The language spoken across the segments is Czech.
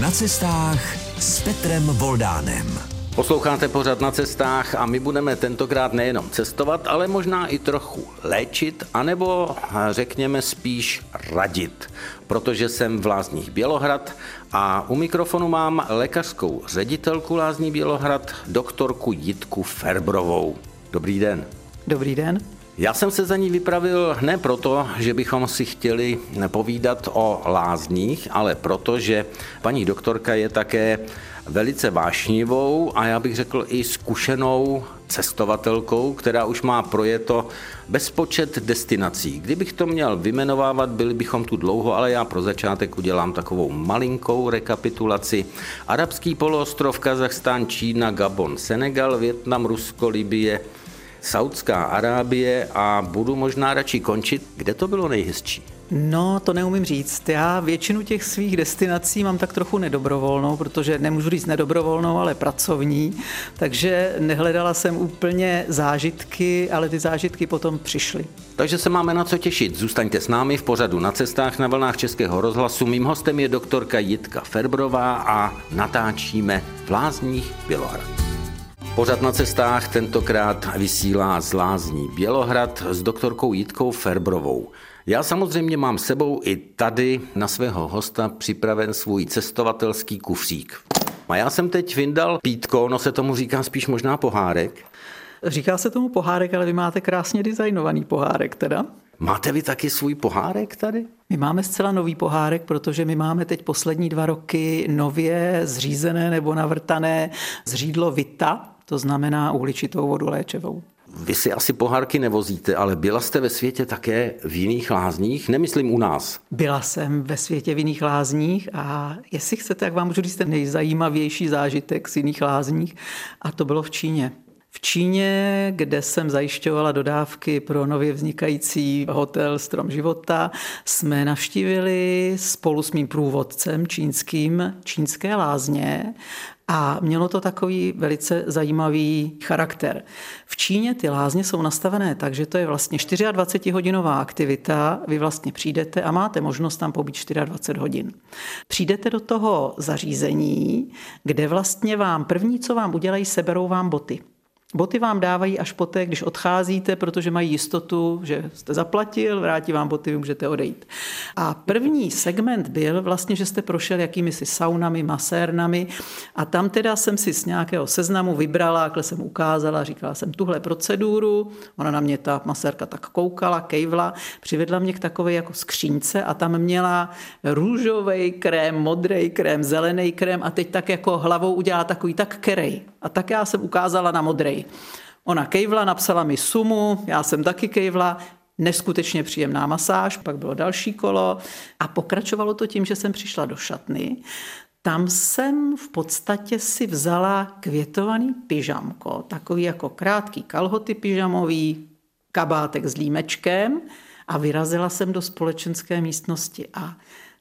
Na cestách s Petrem Voldánem. Posloucháte pořád na cestách a my budeme tentokrát nejenom cestovat, ale možná i trochu léčit, anebo řekněme spíš radit, protože jsem v Lázních Bělohrad a u mikrofonu mám lékařskou ředitelku Lázní Bělohrad, doktorku Jitku Ferbrovou. Dobrý den. Dobrý den. Já jsem se za ní vypravil ne proto, že bychom si chtěli povídat o lázních, ale proto, že paní doktorka je také velice vášnivou a já bych řekl i zkušenou cestovatelkou, která už má projeto bezpočet destinací. Kdybych to měl vymenovávat, byli bychom tu dlouho, ale já pro začátek udělám takovou malinkou rekapitulaci. Arabský poloostrov, Kazachstán, Čína, Gabon, Senegal, Větnam, Rusko, Libie, Saudská Arábie a budu možná radši končit. Kde to bylo nejhezčí? No, to neumím říct. Já většinu těch svých destinací mám tak trochu nedobrovolnou, protože nemůžu říct nedobrovolnou, ale pracovní, takže nehledala jsem úplně zážitky, ale ty zážitky potom přišly. Takže se máme na co těšit. Zůstaňte s námi v pořadu na cestách na vlnách Českého rozhlasu. Mým hostem je doktorka Jitka Ferbrová a natáčíme v Lázních Bělohrad. Pořad na cestách tentokrát vysílá z Lázní Bělohrad s doktorkou Jitkou Ferbrovou. Já samozřejmě mám sebou i tady na svého hosta připraven svůj cestovatelský kufřík. A já jsem teď vyndal pítko, no se tomu říká spíš možná pohárek. Říká se tomu pohárek, ale vy máte krásně designovaný pohárek teda. Máte vy taky svůj pohárek tady? My máme zcela nový pohárek, protože my máme teď poslední dva roky nově zřízené nebo navrtané zřídlo Vita, to znamená uhličitou vodu léčevou. Vy si asi pohárky nevozíte, ale byla jste ve světě také v jiných lázních, nemyslím u nás. Byla jsem ve světě v jiných lázních a jestli chcete, tak vám můžu říct ten nejzajímavější zážitek z jiných lázních a to bylo v Číně. V Číně, kde jsem zajišťovala dodávky pro nově vznikající hotel Strom života, jsme navštívili spolu s mým průvodcem čínským čínské lázně a mělo to takový velice zajímavý charakter. V Číně ty lázně jsou nastavené tak, že to je vlastně 24-hodinová aktivita. Vy vlastně přijdete a máte možnost tam pobít 24 hodin. Přijdete do toho zařízení, kde vlastně vám první, co vám udělají, seberou vám boty. Boty vám dávají až poté, když odcházíte, protože mají jistotu, že jste zaplatil, vrátí vám boty, vy můžete odejít. A první segment byl vlastně, že jste prošel jakými si saunami, masérnami a tam teda jsem si z nějakého seznamu vybrala, jakhle jsem ukázala, říkala jsem tuhle proceduru, ona na mě ta masérka tak koukala, kejvla, přivedla mě k takové jako skřínce a tam měla růžový krém, modrý krém, zelený krém a teď tak jako hlavou udělala takový tak kerej. A tak já jsem ukázala na modrý. Ona kejvla, napsala mi sumu, já jsem taky kejvla, neskutečně příjemná masáž, pak bylo další kolo a pokračovalo to tím, že jsem přišla do šatny. Tam jsem v podstatě si vzala květovaný pyžamko, takový jako krátký kalhoty pyžamový, kabátek s límečkem a vyrazila jsem do společenské místnosti a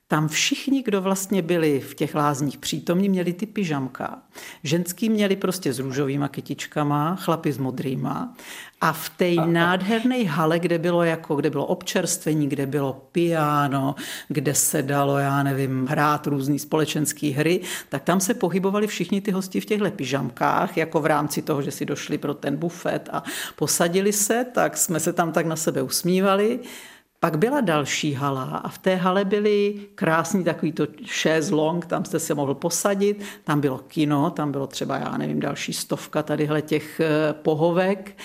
tam všichni, kdo vlastně byli v těch lázních přítomní, měli ty pyžamka. Ženský měli prostě s růžovýma kytičkama, chlapi s modrýma. A v té nádherné hale, kde bylo jako, kde bylo občerstvení, kde bylo piano, kde se dalo, já nevím, hrát různé společenské hry, tak tam se pohybovali všichni ty hosti v těchto pyžamkách, jako v rámci toho, že si došli pro ten bufet a posadili se, tak jsme se tam tak na sebe usmívali. Pak byla další hala a v té hale byly krásný takový to long, tam jste se mohl posadit, tam bylo kino, tam bylo třeba, já nevím, další stovka tadyhle těch eh, pohovek.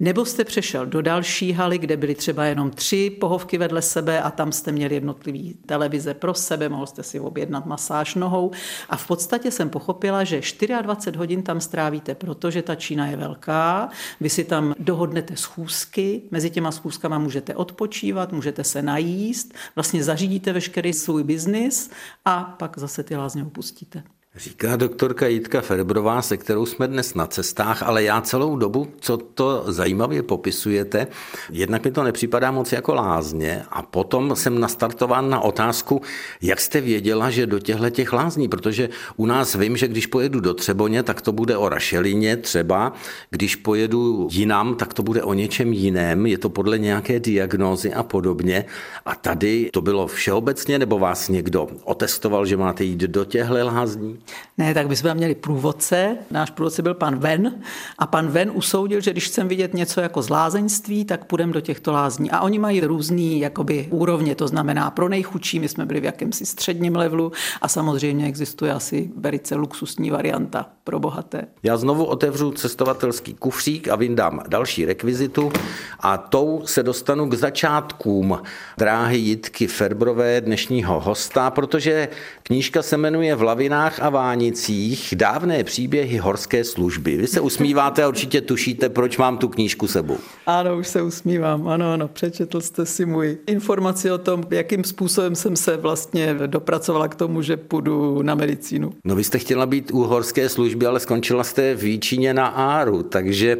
Nebo jste přešel do další haly, kde byly třeba jenom tři pohovky vedle sebe a tam jste měli jednotlivý televize pro sebe, mohl jste si objednat masáž nohou. A v podstatě jsem pochopila, že 24 hodin tam strávíte, protože ta Čína je velká, vy si tam dohodnete schůzky, mezi těma schůzkama můžete odpočívat, můžete se najíst, vlastně zařídíte veškerý svůj biznis a pak zase ty lázně opustíte. Říká doktorka Jitka Ferbrová, se kterou jsme dnes na cestách, ale já celou dobu, co to zajímavě popisujete, jednak mi to nepřipadá moc jako lázně a potom jsem nastartován na otázku, jak jste věděla, že do těchto těch lázní, protože u nás vím, že když pojedu do Třeboně, tak to bude o rašelině třeba, když pojedu jinam, tak to bude o něčem jiném, je to podle nějaké diagnózy a podobně. A tady to bylo všeobecně, nebo vás někdo otestoval, že máte jít do těchto lázní? Ne, tak bychom měli průvodce. Náš průvodce byl pan Ven a pan Ven usoudil, že když chcem vidět něco jako zlázeňství, tak půjdeme do těchto lázní. A oni mají různý jakoby, úrovně, to znamená pro nejchudší, my jsme byli v jakémsi středním levelu a samozřejmě existuje asi velice luxusní varianta pro bohaté. Já znovu otevřu cestovatelský kufřík a vyndám další rekvizitu a tou se dostanu k začátkům dráhy Jitky Ferbrové dnešního hosta, protože knížka se jmenuje V lavinách a Vánicích dávné příběhy horské služby. Vy se usmíváte a určitě tušíte, proč mám tu knížku sebou. Ano, už se usmívám. Ano, ano, přečetl jste si můj informaci o tom, jakým způsobem jsem se vlastně dopracovala k tomu, že půjdu na medicínu. No vy jste chtěla být u horské služby, ale skončila jste v Jíčině na Áru, takže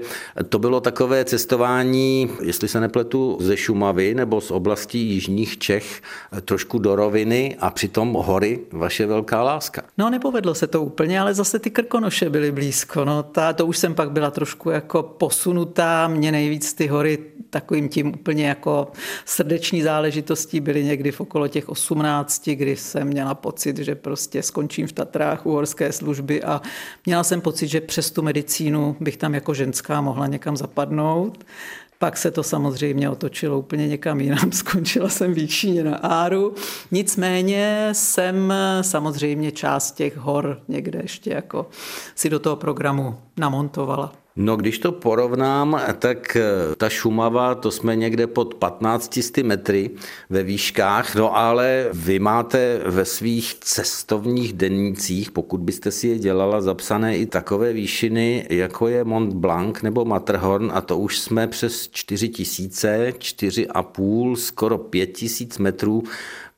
to bylo takové cestování, jestli se nepletu, ze Šumavy nebo z oblastí jižních Čech trošku do roviny a přitom hory, vaše velká láska. No nepovedlo se to úplně, ale zase ty Krkonoše byly blízko. No, ta, to už jsem pak byla trošku jako posunutá. Mě nejvíc ty hory takovým tím úplně jako srdeční záležitostí byly někdy v okolo těch 18, kdy jsem měla pocit, že prostě skončím v Tatrách u horské služby a měla jsem pocit, že přes tu medicínu bych tam jako ženská mohla někam zapadnout. Pak se to samozřejmě otočilo úplně někam jinam. Skončila jsem v Jíčíně na Áru. Nicméně jsem samozřejmě část těch hor někde ještě jako si do toho programu namontovala. No, když to porovnám, tak eh, ta Šumava, to jsme někde pod 1500 metry ve výškách, no ale vy máte ve svých cestovních dennících, pokud byste si je dělala, zapsané i takové výšiny, jako je Mont Blanc nebo Matterhorn a to už jsme přes 4000, 4,5, skoro 5000 metrů.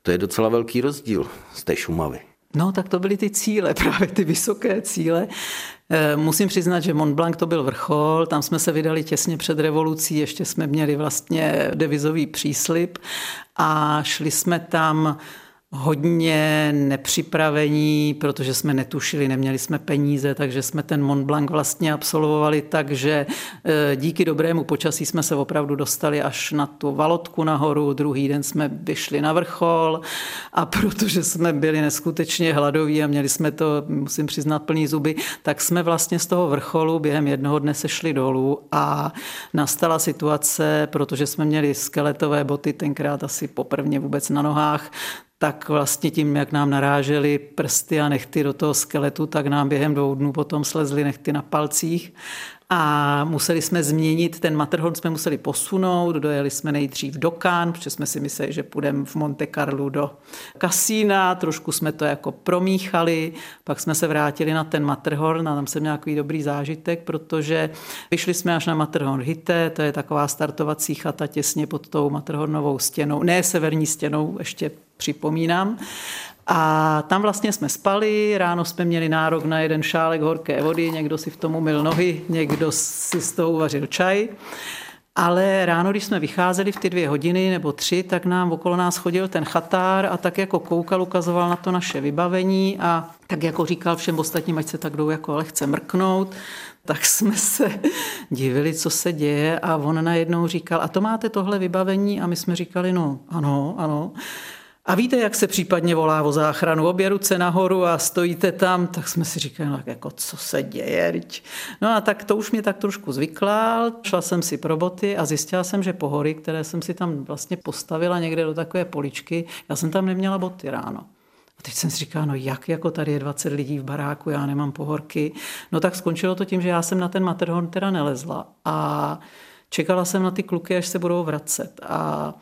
To je docela velký rozdíl z té Šumavy. No, tak to byly ty cíle, právě ty vysoké cíle. Eh, musím přiznat, že Mont Blanc to byl vrchol, tam jsme se vydali těsně před revolucí, ještě jsme měli vlastně devizový příslip a šli jsme tam hodně nepřipravení, protože jsme netušili, neměli jsme peníze, takže jsme ten Mont Blanc vlastně absolvovali tak, že e, díky dobrému počasí jsme se opravdu dostali až na tu valotku nahoru, druhý den jsme vyšli na vrchol a protože jsme byli neskutečně hladoví a měli jsme to, musím přiznat, plný zuby, tak jsme vlastně z toho vrcholu během jednoho dne sešli dolů a nastala situace, protože jsme měli skeletové boty tenkrát asi poprvně vůbec na nohách, tak vlastně tím, jak nám narážely prsty a nechty do toho skeletu, tak nám během dvou dnů potom slezly nechty na palcích a museli jsme změnit, ten Matterhorn jsme museli posunout, dojeli jsme nejdřív do Cannes, protože jsme si mysleli, že půjdeme v Monte Carlo do kasína, trošku jsme to jako promíchali, pak jsme se vrátili na ten Matterhorn a tam jsem měl nějaký dobrý zážitek, protože vyšli jsme až na Matterhorn Hitte, to je taková startovací chata těsně pod tou Matterhornovou stěnou, ne severní stěnou, ještě připomínám. A tam vlastně jsme spali, ráno jsme měli nárok na jeden šálek horké vody, někdo si v tom umyl nohy, někdo si z toho uvařil čaj. Ale ráno, když jsme vycházeli v ty dvě hodiny nebo tři, tak nám okolo nás chodil ten chatár a tak jako koukal, ukazoval na to naše vybavení a tak jako říkal všem ostatním, ať se tak jdou jako lehce mrknout, tak jsme se divili, co se děje a on najednou říkal, a to máte tohle vybavení? A my jsme říkali, no ano, ano. A víte, jak se případně volá o záchranu? Obě ruce nahoru a stojíte tam, tak jsme si říkali, no, jako co se děje. No a tak to už mě tak trošku zvyklá. Šla jsem si pro boty a zjistila jsem, že pohory, které jsem si tam vlastně postavila někde do takové poličky, já jsem tam neměla boty ráno. A teď jsem si říkala, no jak jako tady je 20 lidí v baráku, já nemám pohorky. No tak skončilo to tím, že já jsem na ten Matterhorn teda nelezla a čekala jsem na ty kluky, až se budou vracet. A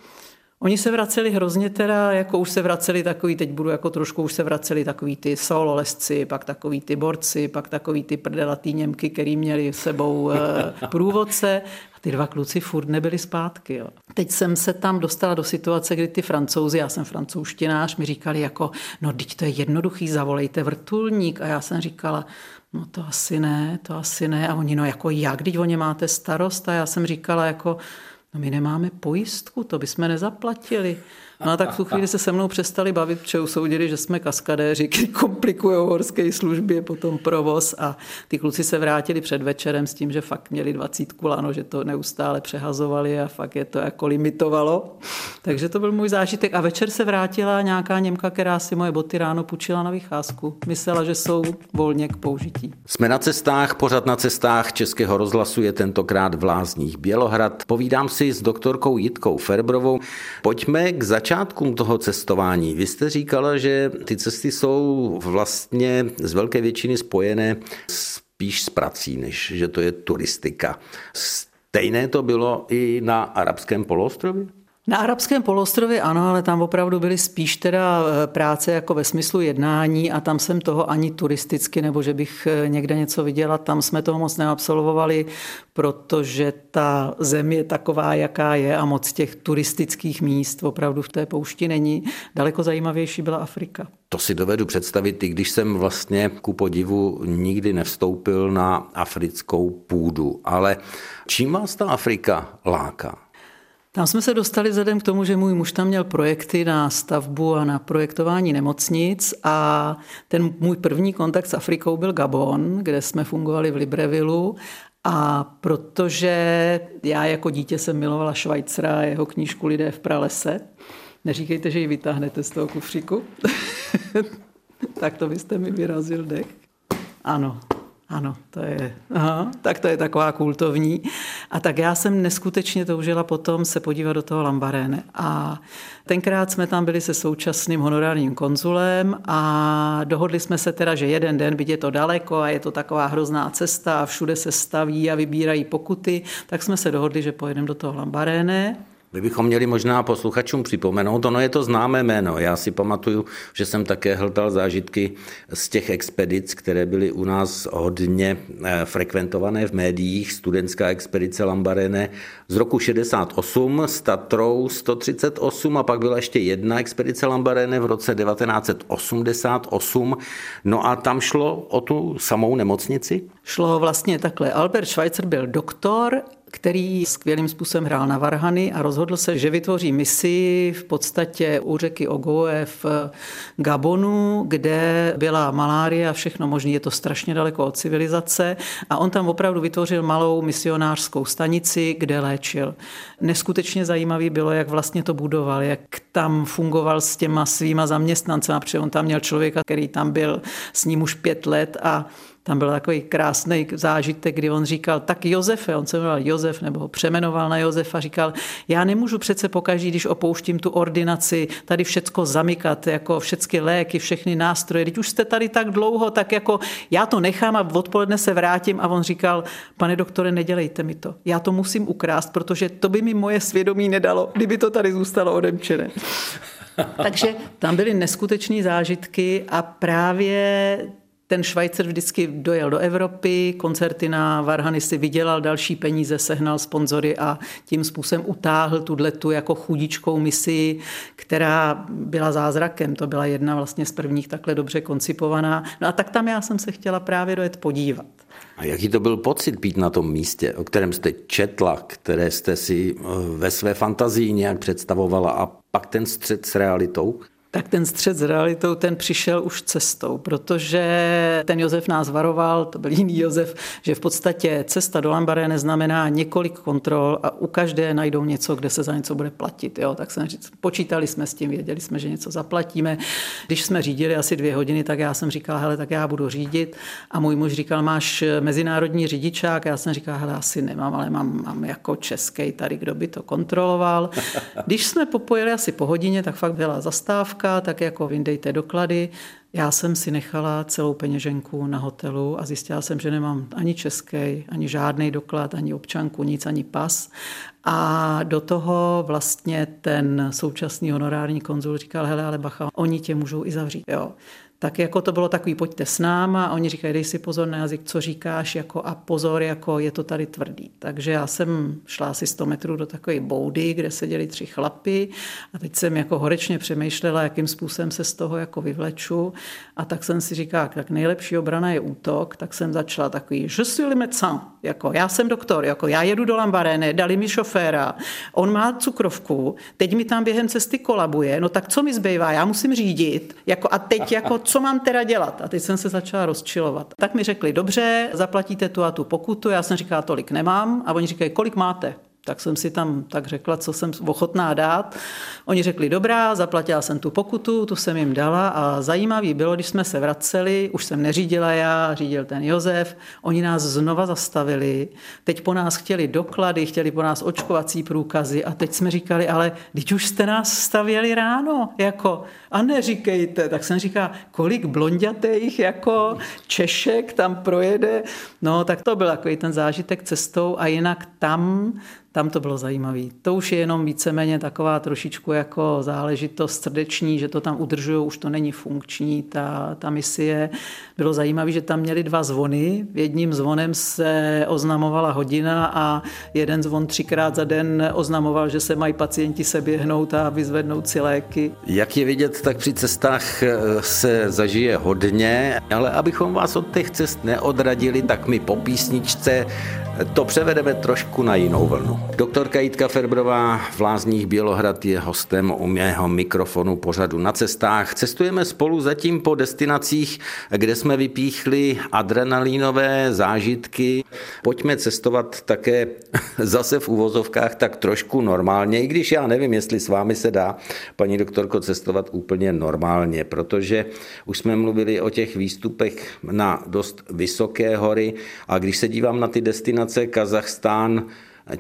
Oni se vraceli hrozně teda, jako už se vraceli takový, teď budu jako trošku, už se vraceli takový ty sololesci, pak takový ty borci, pak takový ty prdelatý Němky, který měli s sebou eh, průvodce a ty dva kluci furt nebyli zpátky. Jo. Teď jsem se tam dostala do situace, kdy ty francouzi, já jsem francouzštinář, mi říkali jako, no teď to je jednoduchý, zavolejte vrtulník. A já jsem říkala, no to asi ne, to asi ne. A oni, no jako jak, když o ně máte starost? A já jsem říkala jako, no my nemáme pojistku, to bychom nezaplatili. No a tak v tu chvíli se se mnou přestali bavit, protože usoudili, že jsme kaskadéři, kteří komplikují horské službě, potom provoz a ty kluci se vrátili před večerem s tím, že fakt měli dvacítku lano, že to neustále přehazovali a fakt je to jako limitovalo. Takže to byl můj zážitek. A večer se vrátila nějaká Němka, která si moje boty ráno půjčila na vycházku. Myslela, že jsou volně k použití. Jsme na cestách, pořád na cestách Českého rozhlasu je tentokrát v Lázních Bělohrad. Povídám si s doktorkou Jitkou Ferbrovou. Pojďme k začátku začátkům toho cestování. Vy jste říkala, že ty cesty jsou vlastně z velké většiny spojené spíš s prací, než že to je turistika. Stejné to bylo i na arabském poloostrově? Na arabském poloostrově ano, ale tam opravdu byly spíš teda eh, práce jako ve smyslu jednání a tam jsem toho ani turisticky, nebo že bych eh, někde něco viděla, tam jsme toho moc neabsolvovali, protože ta země je taková, jaká je a moc těch turistických míst opravdu v té poušti není. Daleko zajímavější byla Afrika. To si dovedu představit, i když jsem vlastně ku podivu nikdy nevstoupil na africkou půdu. Ale čím vás ta Afrika láká? Tam jsme se dostali vzhledem k tomu, že můj muž tam měl projekty na stavbu a na projektování nemocnic a ten můj první kontakt s Afrikou byl Gabon, kde jsme fungovali v Librevillu a protože já jako dítě jsem milovala Švajcra a jeho knížku Lidé v pralese, neříkejte, že ji vytáhnete z toho kufříku, tak to byste mi vyrazil dech. Ano, ano, to je, aha, tak to je taková kultovní. A tak já jsem neskutečně toužila potom se podívat do toho Lambaréne. A tenkrát jsme tam byli se současným honorárním konzulem a dohodli jsme se teda, že jeden den, byť je to daleko a je to taková hrozná cesta a všude se staví a vybírají pokuty, tak jsme se dohodli, že pojedeme do toho Lambaréne my bychom měli možná posluchačům připomenout, ono je to známé jméno. Já si pamatuju, že jsem také hledal zážitky z těch expedic, které byly u nás hodně eh, frekventované v médiích. Studentská expedice Lambarene z roku 68 s Tatrou 138 a pak byla ještě jedna expedice Lambarene v roce 1988. No a tam šlo o tu samou nemocnici? Šlo vlastně takhle. Albert Schweitzer byl doktor který skvělým způsobem hrál na varhany a rozhodl se, že vytvoří misi v podstatě u řeky Ogoe v Gabonu, kde byla malárie a všechno možné. Je to strašně daleko od civilizace a on tam opravdu vytvořil malou misionářskou stanici, kde léčil. Neskutečně zajímavý bylo, jak vlastně to budoval, jak tam fungoval s těma svýma zaměstnancemi, protože on tam měl člověka, který tam byl s ním už pět let a tam byl takový krásný zážitek, kdy on říkal, tak Josefe, on se jmenoval Josef, nebo ho přemenoval na Josefa, říkal, já nemůžu přece pokaždý, když opouštím tu ordinaci, tady všecko zamykat, jako všechny léky, všechny nástroje, teď už jste tady tak dlouho, tak jako já to nechám a odpoledne se vrátím. A on říkal, pane doktore, nedělejte mi to, já to musím ukrást, protože to by mi moje svědomí nedalo, kdyby to tady zůstalo odemčené. Takže tam byly neskutečné zážitky a právě ten Švajcer vždycky dojel do Evropy, koncerty na Varhany si vydělal další peníze, sehnal sponzory a tím způsobem utáhl tu jako chudičkou misi, která byla zázrakem. To byla jedna vlastně z prvních takhle dobře koncipovaná. No a tak tam já jsem se chtěla právě dojet podívat. A jaký to byl pocit být na tom místě, o kterém jste četla, které jste si eh, ve své fantazii nějak představovala a pak ten střed s realitou? Tak ten střed s realitou, ten přišel už cestou, protože ten Josef nás varoval, to byl jiný Josef, že v podstatě cesta do Lambaré neznamená několik kontrol a u každé najdou něco, kde se za něco bude platit. Jo? Tak jsme, počítali jsme s tím, věděli jsme, že něco zaplatíme. Když jsme řídili asi dvě hodiny, tak já jsem říkal, hele, tak já budu řídit. A můj muž říkal, máš mezinárodní řidičák? A já jsem říkal, hele, asi nemám, ale mám, mám jako český tady, kdo by to kontroloval. Když jsme popojili asi po hodině, tak fakt byla zastávka, tak jako vyndejte doklady. Já jsem si nechala celou peněženku na hotelu a zjistila jsem, že nemám ani český, ani žádný doklad, ani občanku, nic, ani pas. A do toho vlastně ten současný honorární konzul říkal, hele, ale bacha, oni tě můžou i zavřít. Jo tak jako to bylo takový, pojďte s náma a oni říkají, dej si pozor na jazyk, co říkáš jako a pozor, jako je to tady tvrdý. Takže já jsem šla asi 100 metrů do takové boudy, kde seděli tři chlapy a teď jsem jako horečně přemýšlela, jakým způsobem se z toho jako vyvleču a tak jsem si říkala, tak nejlepší obrana je útok, tak jsem začala takový, je suis le médecin, jako já jsem doktor, jako já jedu do Lambaréne, dali mi šoféra, on má cukrovku, teď mi tam během cesty kolabuje, no tak co mi zbývá, já musím řídit, jako a teď jako co mám teda dělat? A teď jsem se začala rozčilovat. Tak mi řekli, dobře, zaplatíte tu a tu pokutu. Já jsem říkala, tolik nemám. A oni říkají, kolik máte? Tak jsem si tam tak řekla, co jsem ochotná dát. Oni řekli, dobrá, zaplatila jsem tu pokutu, tu jsem jim dala a zajímavý bylo, když jsme se vraceli, už jsem neřídila já, řídil ten Josef, oni nás znova zastavili, teď po nás chtěli doklady, chtěli po nás očkovací průkazy a teď jsme říkali, ale teď už jste nás stavěli ráno, jako, a neříkejte, tak jsem říkala, kolik blondětých jako Češek tam projede, no tak to byl takový ten zážitek cestou a jinak tam tam to bylo zajímavé. To už je jenom víceméně taková trošičku jako záležitost srdeční, že to tam udržují, už to není funkční, ta, ta misie. Bylo zajímavé, že tam měli dva zvony. Jedním zvonem se oznamovala hodina a jeden zvon třikrát za den oznamoval, že se mají pacienti seběhnout a vyzvednout si léky. Jak je vidět, tak při cestách eh, se zažije hodně, ale abychom vás od těch cest neodradili, tak my po písničce to převedeme trošku na jinou vlnu. Doktorka Jitka Ferbrová v Lázních Bělohrad je hostem u mého mikrofonu pořadu na cestách. Cestujeme spolu zatím po destinacích, kde jsme vypíchli adrenalínové zážitky. Pojďme cestovat také zase v uvozovkách tak trošku normálně, i když já nevím, jestli s vámi se dá, paní doktorko, cestovat úplně normálně, protože už jsme mluvili o těch výstupech na dost vysoké hory a když se dívám na ty destinace Kazachstán,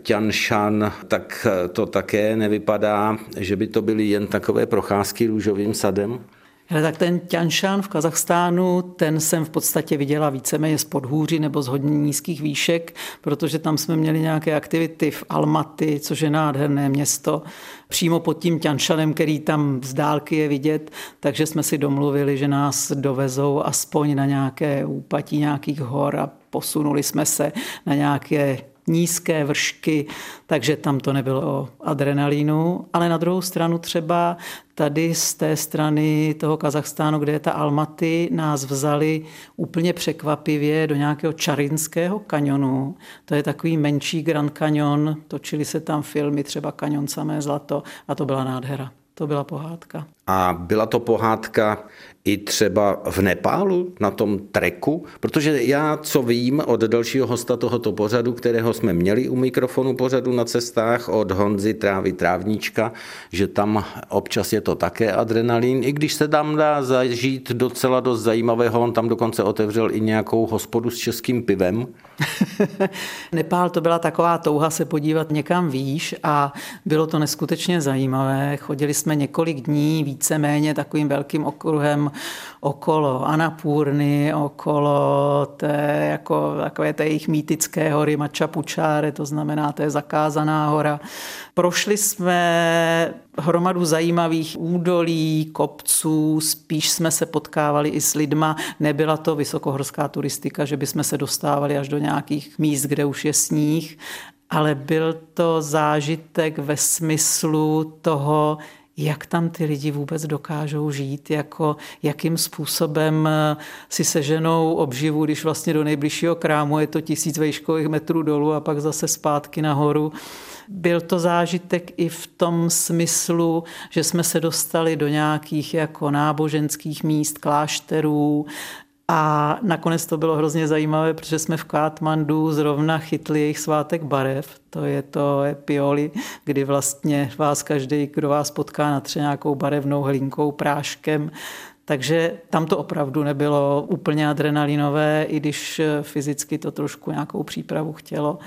Tianshan, tak to také nevypadá, že by to byly jen takové procházky růžovým sadem. Ale tak ten Tianshan v Kazachstánu, ten jsem v podstatě viděla víceméně z podhůří nebo z hodně nízkých výšek, protože tam jsme měli nějaké aktivity v Almaty, což je nádherné město, přímo pod tím Tianshanem, který tam z dálky je vidět, takže jsme si domluvili, že nás dovezou aspoň na nějaké úpatí nějakých hor a posunuli jsme se na nějaké nízké vršky, takže tam to nebylo o adrenalínu. Ale na druhou stranu třeba tady z té strany toho Kazachstánu, kde je ta Almaty, nás vzali úplně překvapivě do nějakého čarinského kanionu. To je takový menší Grand Canyon, točili se tam filmy, třeba Kanion Samé zlato a to byla nádhera. To byla pohádka. A byla to pohádka i třeba v Nepálu na tom treku, protože já, co vím od dalšího hosta tohoto pořadu, kterého jsme měli u mikrofonu pořadu na cestách, od Honzy Trávy Trávníčka, že tam občas je to také adrenalin, i když se tam dá zažít docela dost zajímavého, on tam dokonce otevřel i nějakou hospodu s českým pivem. Nepál to byla taková touha se podívat někam výš a bylo to neskutečně zajímavé. Chodili jsme několik dní víceméně takovým velkým okruhem okolo Anapurny, okolo té, jako, takové té jejich mýtické hory Mačapučáre, to znamená, to je zakázaná hora. Prošli jsme hromadu zajímavých údolí, kopců, spíš jsme se potkávali i s lidma. Nebyla to vysokohorská turistika, že bychom se dostávali až do nějakých míst, kde už je sníh, ale byl to zážitek ve smyslu toho, jak tam ty lidi vůbec dokážou žít, jako jakým způsobem eh, si seženou obživu, když vlastně do nejbližšího krámu je to tisíc vejškových metrů dolů a pak zase zpátky nahoru. Byl to zážitek i v tom smyslu, že jsme se dostali do nějakých jako náboženských míst, klášterů, a nakonec to bylo hrozně zajímavé, protože jsme v Kátmandu zrovna chytli jejich svátek barev. To je to epioli, kdy vlastně vás každý, kdo vás potká, natře nějakou barevnou hlinkou, práškem. Takže tam to opravdu nebylo úplně adrenalinové, i když fyzicky to trošku nějakou přípravu chtělo.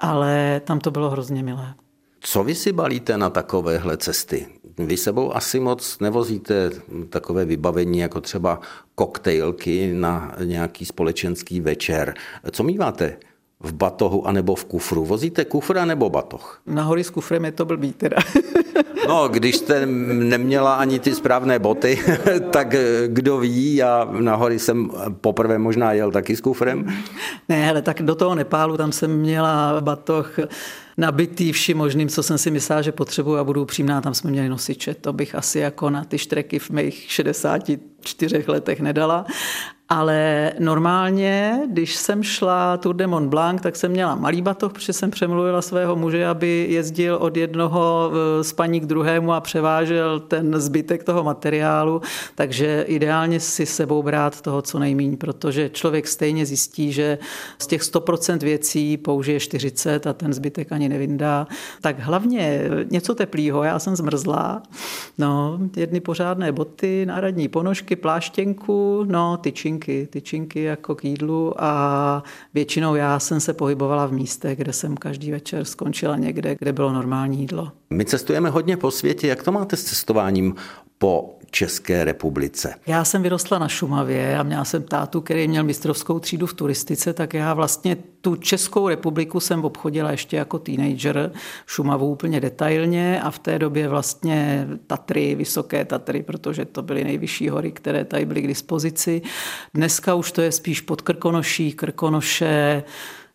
Ale tam to bylo hrozně milé. Co vy si balíte na takovéhle cesty? Vy sebou asi moc nevozíte takové vybavení jako třeba koktejlky na nějaký společenský večer. Co míváte v batohu anebo v kufru? Vozíte kufr nebo batoh? Na hory s kufrem je to blbý teda. No, když jste neměla ani ty správné boty, tak kdo ví, já na hory jsem poprvé možná jel taky s kufrem. Ne, ale tak do toho Nepálu tam jsem měla batoh nabitý vším možným, co jsem si myslela, že potřebuju a budu upřímná, tam jsme měli nosiče. To bych asi jako na ty štreky v mých 64 letech nedala. Ale normálně, když jsem šla Tour de Mont Blanc, tak jsem měla malý batoh, protože jsem přemluvila svého muže, aby jezdil od jednoho eh, spaní k druhému a převážel ten zbytek toho materiálu. Takže ideálně si sebou brát toho co nejméně, protože člověk stejně zjistí, že z těch 100% věcí použije 40 a ten zbytek ani nevyndá. Tak hlavně něco teplého, já jsem zmrzlá. No, jedny pořádné boty, náradní ponožky, pláštěnku, no, tyčinky tyčinky, tyčinky jako k jídlu a většinou já jsem se pohybovala v místech, kde jsem každý večer skončila někde, kde bylo normální jídlo. My cestujeme hodně po světě. Jak to máte s cestováním po České republice. Já jsem vyrostla na Šumavě a měla jsem tátu, který měl mistrovskou třídu v turistice, tak já vlastně tu Českou republiku jsem obchodila ještě jako teenager, Šumavu úplně detailně a v té době vlastně Tatry, vysoké Tatry, protože to byly nejvyšší hory, které tady byly k dispozici. Dneska už to je spíš pod Krkonoší, Krkonoše,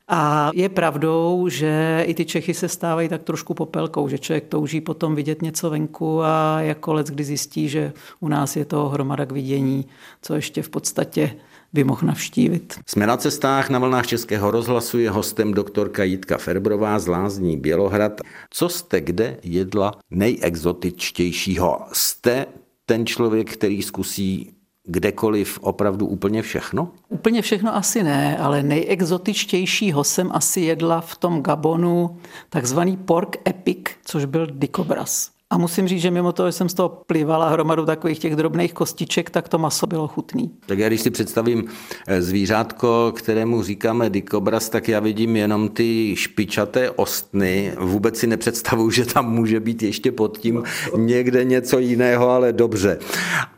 a je pravdou, že i ty Čechy se stávají tak trošku popelkou, že člověk touží potom vidět něco venku a jako lec, kdy zjistí, že u nás je to hromada k vidění, co ještě v podstatě by mohl navštívit. Jsme na cestách na vlnách Českého rozhlasu, je hostem doktorka Jitka Ferbrová z Lázní Bělohrad. Co jste kde jedla nejexotičtějšího? Jste ten člověk, který zkusí kdekoliv opravdu úplně všechno? Úplně všechno asi ne, ale nejexotičtějšího jsem asi jedla v tom Gabonu takzvaný pork epic, což byl dikobraz. A musím říct, že mimo toho, že jsem z toho plivala hromadu takových těch drobných kostiček, tak to maso bylo chutný. Tak já když si představím eh, zvířátko, kterému říkáme dikobraz, tak já vidím jenom ty špičaté ostny. Vůbec si nepředstavuju, že tam může být ještě pod tím někde něco jiného, ale dobře.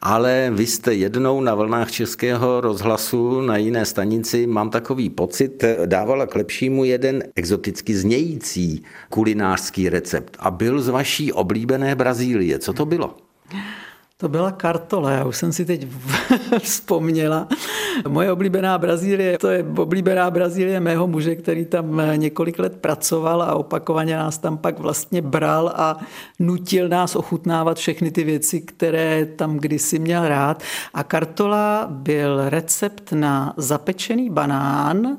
Ale vy jste jednou na vlnách českého rozhlasu na jiné stanici, mám takový pocit, dávala k lepšímu jeden exoticky znějící kulinářský recept a byl z vaší oblíbené oblíbené Brazílie. Co to bylo? To byla kartola, já už jsem si teď vzpomněla. Moje oblíbená Brazílie, to je oblíbená Brazílie mého muže, který tam několik let pracoval a opakovaně nás tam pak vlastně bral a nutil nás ochutnávat všechny ty věci, které tam kdysi měl rád. A kartola byl recept na zapečený banán,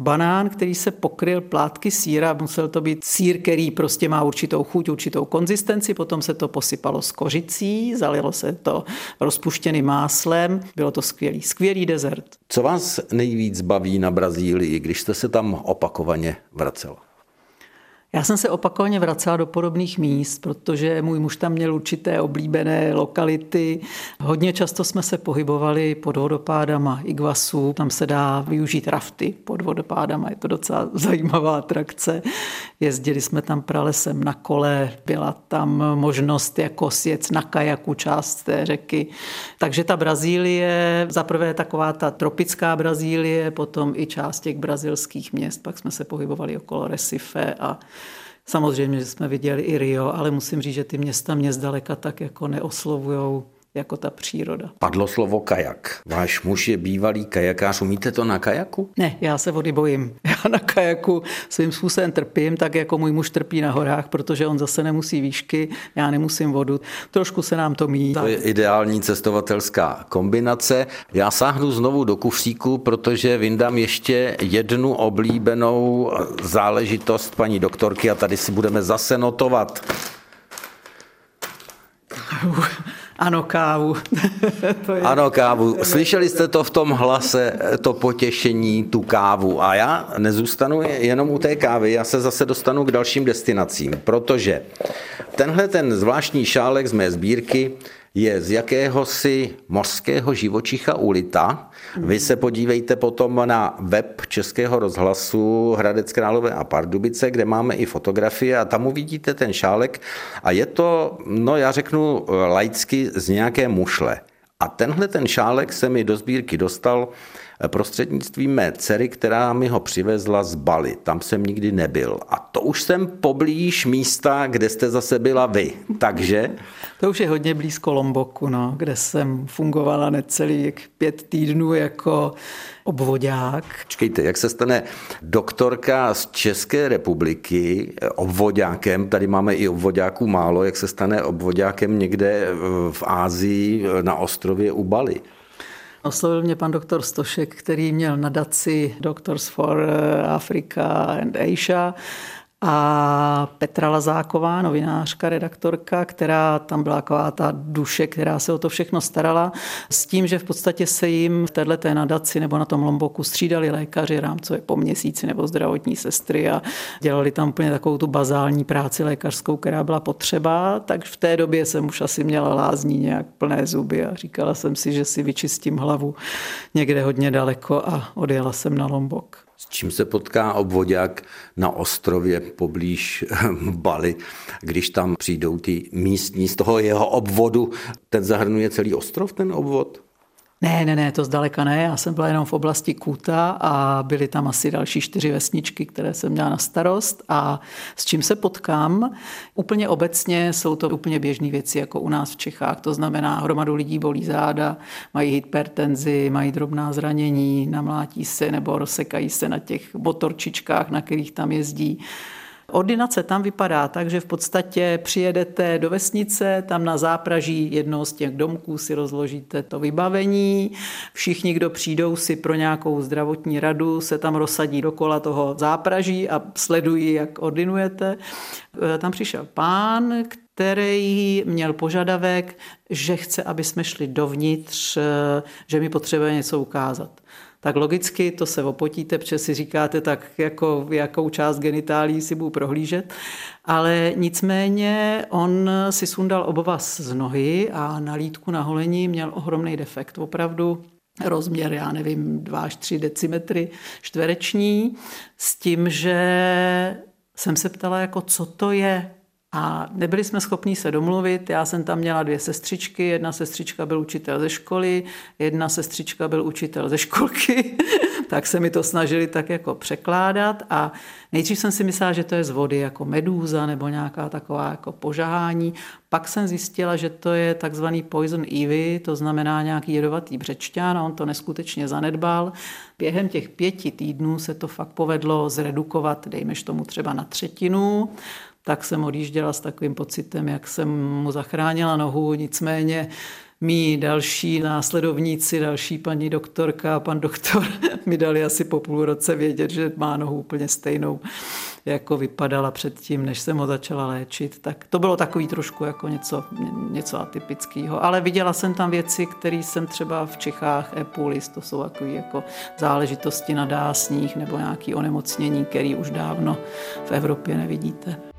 banán, který se pokryl plátky síra, musel to být sír, který prostě má určitou chuť, určitou konzistenci, potom se to posypalo s kořicí, zalilo se to rozpuštěným máslem, bylo to skvělý, skvělý dezert. Co vás nejvíc baví na Brazílii, když jste se tam opakovaně vracela? Já jsem se opakovaně vracela do podobných míst, protože můj muž tam měl určité oblíbené lokality. Hodně často jsme se pohybovali pod vodopádama Iguasu, tam se dá využít rafty pod vodopádama, je to docela zajímavá atrakce. Jezdili jsme tam pralesem na kole, byla tam možnost jako sjet na kajaku část té řeky. Takže ta Brazílie, zaprvé taková ta tropická Brazílie, potom i část těch brazilských měst, pak jsme se pohybovali okolo Recife a Samozřejmě, že jsme viděli i Rio, ale musím říct, že ty města mě zdaleka tak jako neoslovujou jako ta příroda. Padlo slovo kajak. Váš muž je bývalý kajakář. Umíte to na kajaku? Ne, já se vody bojím. Já na kajaku svým způsobem trpím, tak jako můj muž trpí na horách, protože on zase nemusí výšky, já nemusím vodu. Trošku se nám to míjí. To je ideální cestovatelská kombinace. Já sáhnu znovu do kufříku, protože vyndám ještě jednu oblíbenou záležitost paní doktorky a tady si budeme zase notovat. Ano, kávu. to je... Ano, kávu. Slyšeli jste to v tom hlase, to potěšení, tu kávu. A já nezůstanu jenom u té kávy, já se zase dostanu k dalším destinacím, protože tenhle ten zvláštní šálek z mé sbírky je z jakéhosi mořského živočicha ulita. Vy se podívejte potom na web Českého rozhlasu Hradec Králové a Pardubice, kde máme i fotografie a tam uvidíte ten šálek a je to, no já řeknu laicky, z nějaké mušle. A tenhle ten šálek se mi do sbírky dostal prostřednictvím mé dcery, která mi ho přivezla z Bali. Tam jsem nikdy nebyl. A to už jsem poblíž místa, kde jste zase byla vy. Takže... To už je hodně blízko Lomboku, no, kde jsem fungovala necelých pět týdnů jako obvodák. Čekejte, jak se stane doktorka z České republiky obvodákem, tady máme i obvodáků málo, jak se stane obvodákem někde v Ázii na ostrově u Bali? Oslovil mě pan doktor Stošek, který měl nadaci Doctors for Africa and Asia a Petra Lazáková, novinářka, redaktorka, která tam byla taková ta duše, která se o to všechno starala, s tím, že v podstatě se jim v této nadaci nebo na tom Lomboku střídali lékaři rámcové po měsíci nebo zdravotní sestry a dělali tam úplně takovou tu bazální práci lékařskou, která byla potřeba, tak v té době jsem už asi měla lázní nějak plné zuby a říkala jsem si, že si vyčistím hlavu někde hodně daleko a odjela jsem na Lombok s čím se potká obvodák na ostrově poblíž Bali, když tam přijdou ty místní z toho jeho obvodu. Ten zahrnuje celý ostrov, ten obvod? Ne, ne, ne, to zdaleka ne. Já jsem byla jenom v oblasti Kůta a byly tam asi další čtyři vesničky, které jsem měla na starost. A s čím se potkám? Úplně obecně jsou to úplně běžné věci, jako u nás v Čechách. To znamená, hromadu lidí bolí záda, mají hypertenzi, mají drobná zranění, namlátí se nebo rozsekají se na těch motorčičkách, na kterých tam jezdí Ordinace tam vypadá tak, že v podstatě přijedete do vesnice, tam na zápraží jednoho z těch domků si rozložíte to vybavení, všichni, kdo přijdou si pro nějakou zdravotní radu, se tam rozsadí dokola toho zápraží a sledují, jak ordinujete. E, tam přišel pán, který měl požadavek, že chce, aby jsme šli dovnitř, e, že mi potřebuje něco ukázat tak logicky to se opotíte, protože si říkáte, tak jako, jakou část genitálí si budu prohlížet. Ale nicméně on si sundal obvaz z nohy a na lítku na holení měl ohromný defekt. Opravdu rozměr, já nevím, 2 až 3 decimetry čtvereční, s tím, že jsem se ptala, jako co to je, a nebyli jsme schopni se domluvit. Já jsem tam měla dvě sestřičky. Jedna sestřička byl učitel ze školy, jedna sestřička byl učitel ze školky. tak se mi to snažili tak jako překládat. A nejdřív jsem si myslela, že to je z vody jako medúza nebo nějaká taková jako požahání. Pak jsem zjistila, že to je takzvaný poison ivy, to znamená nějaký jedovatý břečťan a on to neskutečně zanedbal. Během těch pěti týdnů se to fakt povedlo zredukovat, dejme tomu třeba na třetinu tak jsem odjížděla s takovým pocitem, jak jsem mu zachránila nohu, nicméně mý další následovníci, další paní doktorka a pan doktor mi dali asi po půl roce vědět, že má nohu úplně stejnou, jako vypadala předtím, než jsem ho začala léčit. Tak to bylo takový trošku jako něco, něco atypického. Ale viděla jsem tam věci, které jsem třeba v Čechách, Epulis, to jsou takové jako záležitosti na dásních nebo nějaké onemocnění, které už dávno v Evropě nevidíte.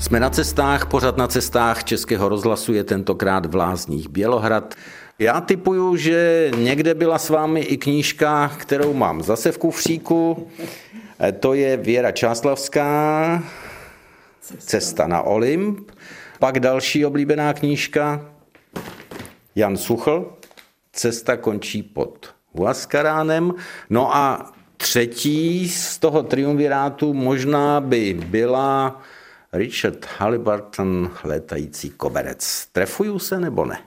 Jsme na cestách, pořád na cestách Českého rozhlasu je tentokrát v Lázních Bělohrad. Já typuju, že někde byla s vámi i knížka, kterou mám zase v kufříku. E, to je Věra Čáslavská, Cesta na Olymp. Pak další oblíbená knížka, Jan Suchl, Cesta končí pod Huaskaránem. No a třetí z toho triumvirátu možná by byla Richard Halliburton, létající koberec. Trefuju se nebo ne?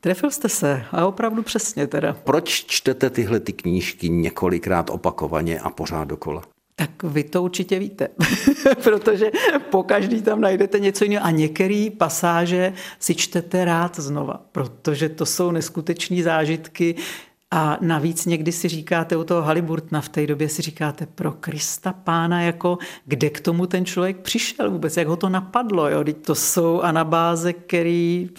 Trefil jste se a opravdu přesně teda. Proč čtete tyhle ty knížky několikrát opakovaně a pořád dokola? Tak vy to určitě víte, protože po každý tam najdete něco jiného a některé pasáže si čtete rád znova, protože to jsou neskutečné zážitky, a navíc někdy si říkáte u toho Haliburtna, v té době si říkáte pro Krista pána, jako kde k tomu ten člověk přišel vůbec, jak ho to napadlo. Jo? to jsou anabáze, který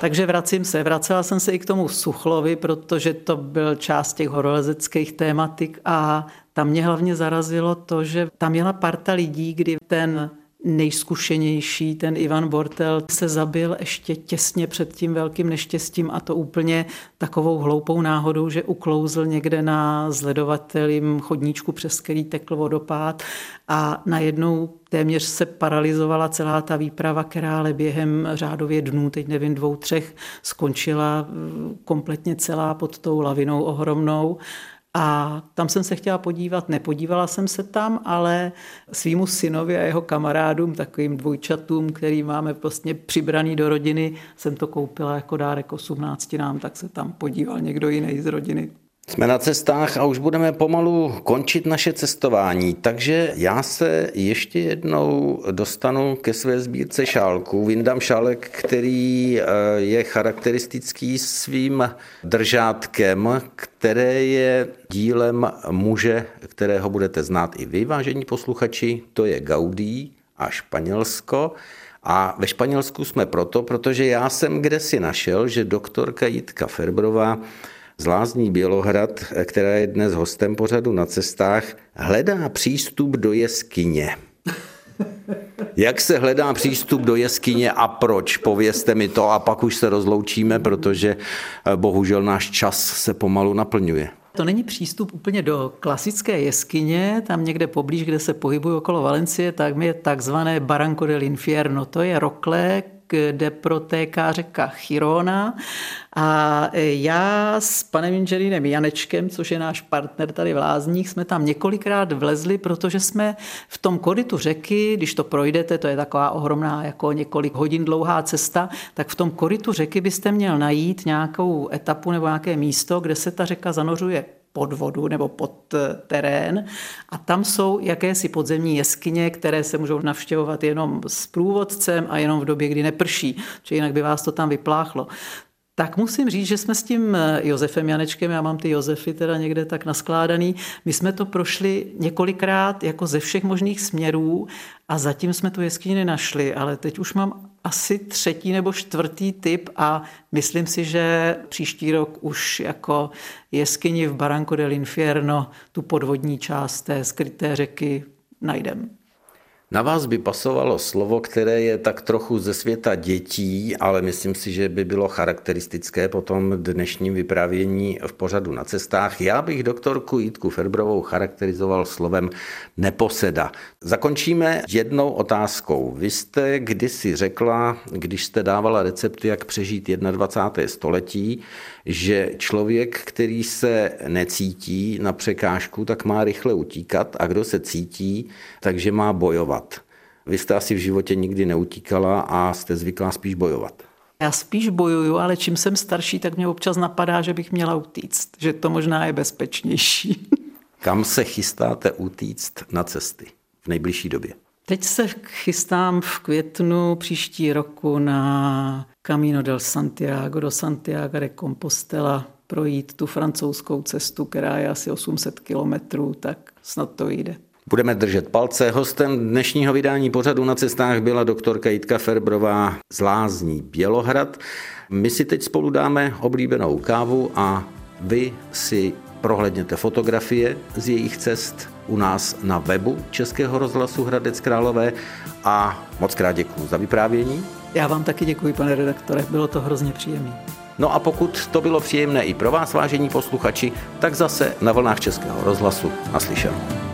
takže vracím se. Vracela jsem se i k tomu Suchlovi, protože to byl část těch horolezeckých tématik a tam mě hlavně zarazilo to, že tam měla parta lidí, kdy ten nejzkušenější, ten Ivan Bortel, se zabil ještě těsně před tím velkým neštěstím a to úplně takovou hloupou náhodou, že uklouzl někde na zledovatelím chodníčku, přes který tekl vodopád a najednou téměř se paralizovala celá ta výprava, která ale během řádově dnů, teď nevím, dvou, třech, skončila kompletně celá pod tou lavinou ohromnou. A tam jsem se chtěla podívat, nepodívala jsem se tam, ale svýmu synovi a jeho kamarádům, takovým dvojčatům, který máme vlastně přibraný do rodiny, jsem to koupila jako dárek 18 nám, tak se tam podíval někdo jiný z rodiny. Jsme na cestách a už budeme pomalu končit naše cestování, takže já se ještě jednou dostanu ke své sbírce šálků. Vyndám šálek, který eh, je charakteristický svým držátkem, které je dílem muže, kterého budete znát i vy, vážení posluchači, to je Gaudí a Španělsko. A ve Španělsku jsme proto, protože já jsem kde si našel, že doktorka Jitka Ferbrová z Lázní Bělohrad, která je dnes hostem pořadu na cestách, hledá přístup do jeskyně. Jak se hledá přístup do jeskyně a proč? Povězte mi to a pak už se rozloučíme, protože eh, bohužel náš čas se pomalu naplňuje. To není přístup úplně do klasické jeskyně, tam někde poblíž, kde se pohybují okolo Valencie, tak je takzvané Barranco del Infierno. To je rokle, kde protéká řeka Chirona. A já s panem inženýrem Janečkem, což je náš partner tady v Lázních, jsme tam několikrát vlezli, protože jsme v tom koritu řeky, když to projdete, to je taková ohromná, jako několik hodin dlouhá cesta, tak v tom koritu řeky byste měl najít nějakou etapu nebo nějaké místo, kde se ta řeka zanořuje pod vodu nebo pod eh, terén a tam jsou jakési podzemní jeskyně, které se můžou navštěvovat jenom s průvodcem a jenom v době, kdy neprší, či jinak by vás to tam vypláchlo. Tak musím říct, že jsme s tím eh, Josefem Janečkem, já mám ty Josefy teda někde tak naskládaný, my jsme to prošli několikrát jako ze všech možných směrů a zatím jsme tu jeskyni nenašli, ale teď už mám asi třetí nebo čtvrtý typ a myslím si, že příští rok už jako jeskyni v Barranco del Infierno tu podvodní část té skryté řeky najdeme. Na vás by pasovalo slovo, které je tak trochu ze světa dětí, ale myslím si, že by bylo charakteristické po tom dnešním vyprávění v pořadu na cestách. Já bych doktorku Jitku Ferbrovou charakterizoval slovem neposeda. Zakončíme jednou otázkou. Vy jste kdysi řekla, když jste dávala recepty, jak přežít 21. století, že člověk, který se necítí na překážku, tak má rychle utíkat a kdo se cítí, takže má bojovat. Vy jste asi v životě nikdy neutíkala a jste zvyklá spíš bojovat. Já spíš bojuju, ale čím jsem starší, tak mě občas napadá, že bych měla utíct, že to možná je bezpečnější. Kam se chystáte utíct na cesty v nejbližší době? Teď se chystám v květnu příští roku na Camino del Santiago do Santiago de Compostela projít tu francouzskou cestu, která je asi 800 kilometrů, tak snad to jde. Budeme držet palce. Hostem dnešního vydání pořadu na cestách byla doktorka Jitka Ferbrová z Lázní Bělohrad. My si teď spolu dáme oblíbenou kávu a vy si prohlédněte fotografie z jejich cest u nás na webu Českého rozhlasu Hradec Králové a moc krát děkuji za vyprávění. Já vám taky děkuji, pane redaktore, bylo to hrozně příjemné. No a pokud to bylo příjemné i pro vás, vážení posluchači, tak zase na vlnách Českého rozhlasu naslyšenou.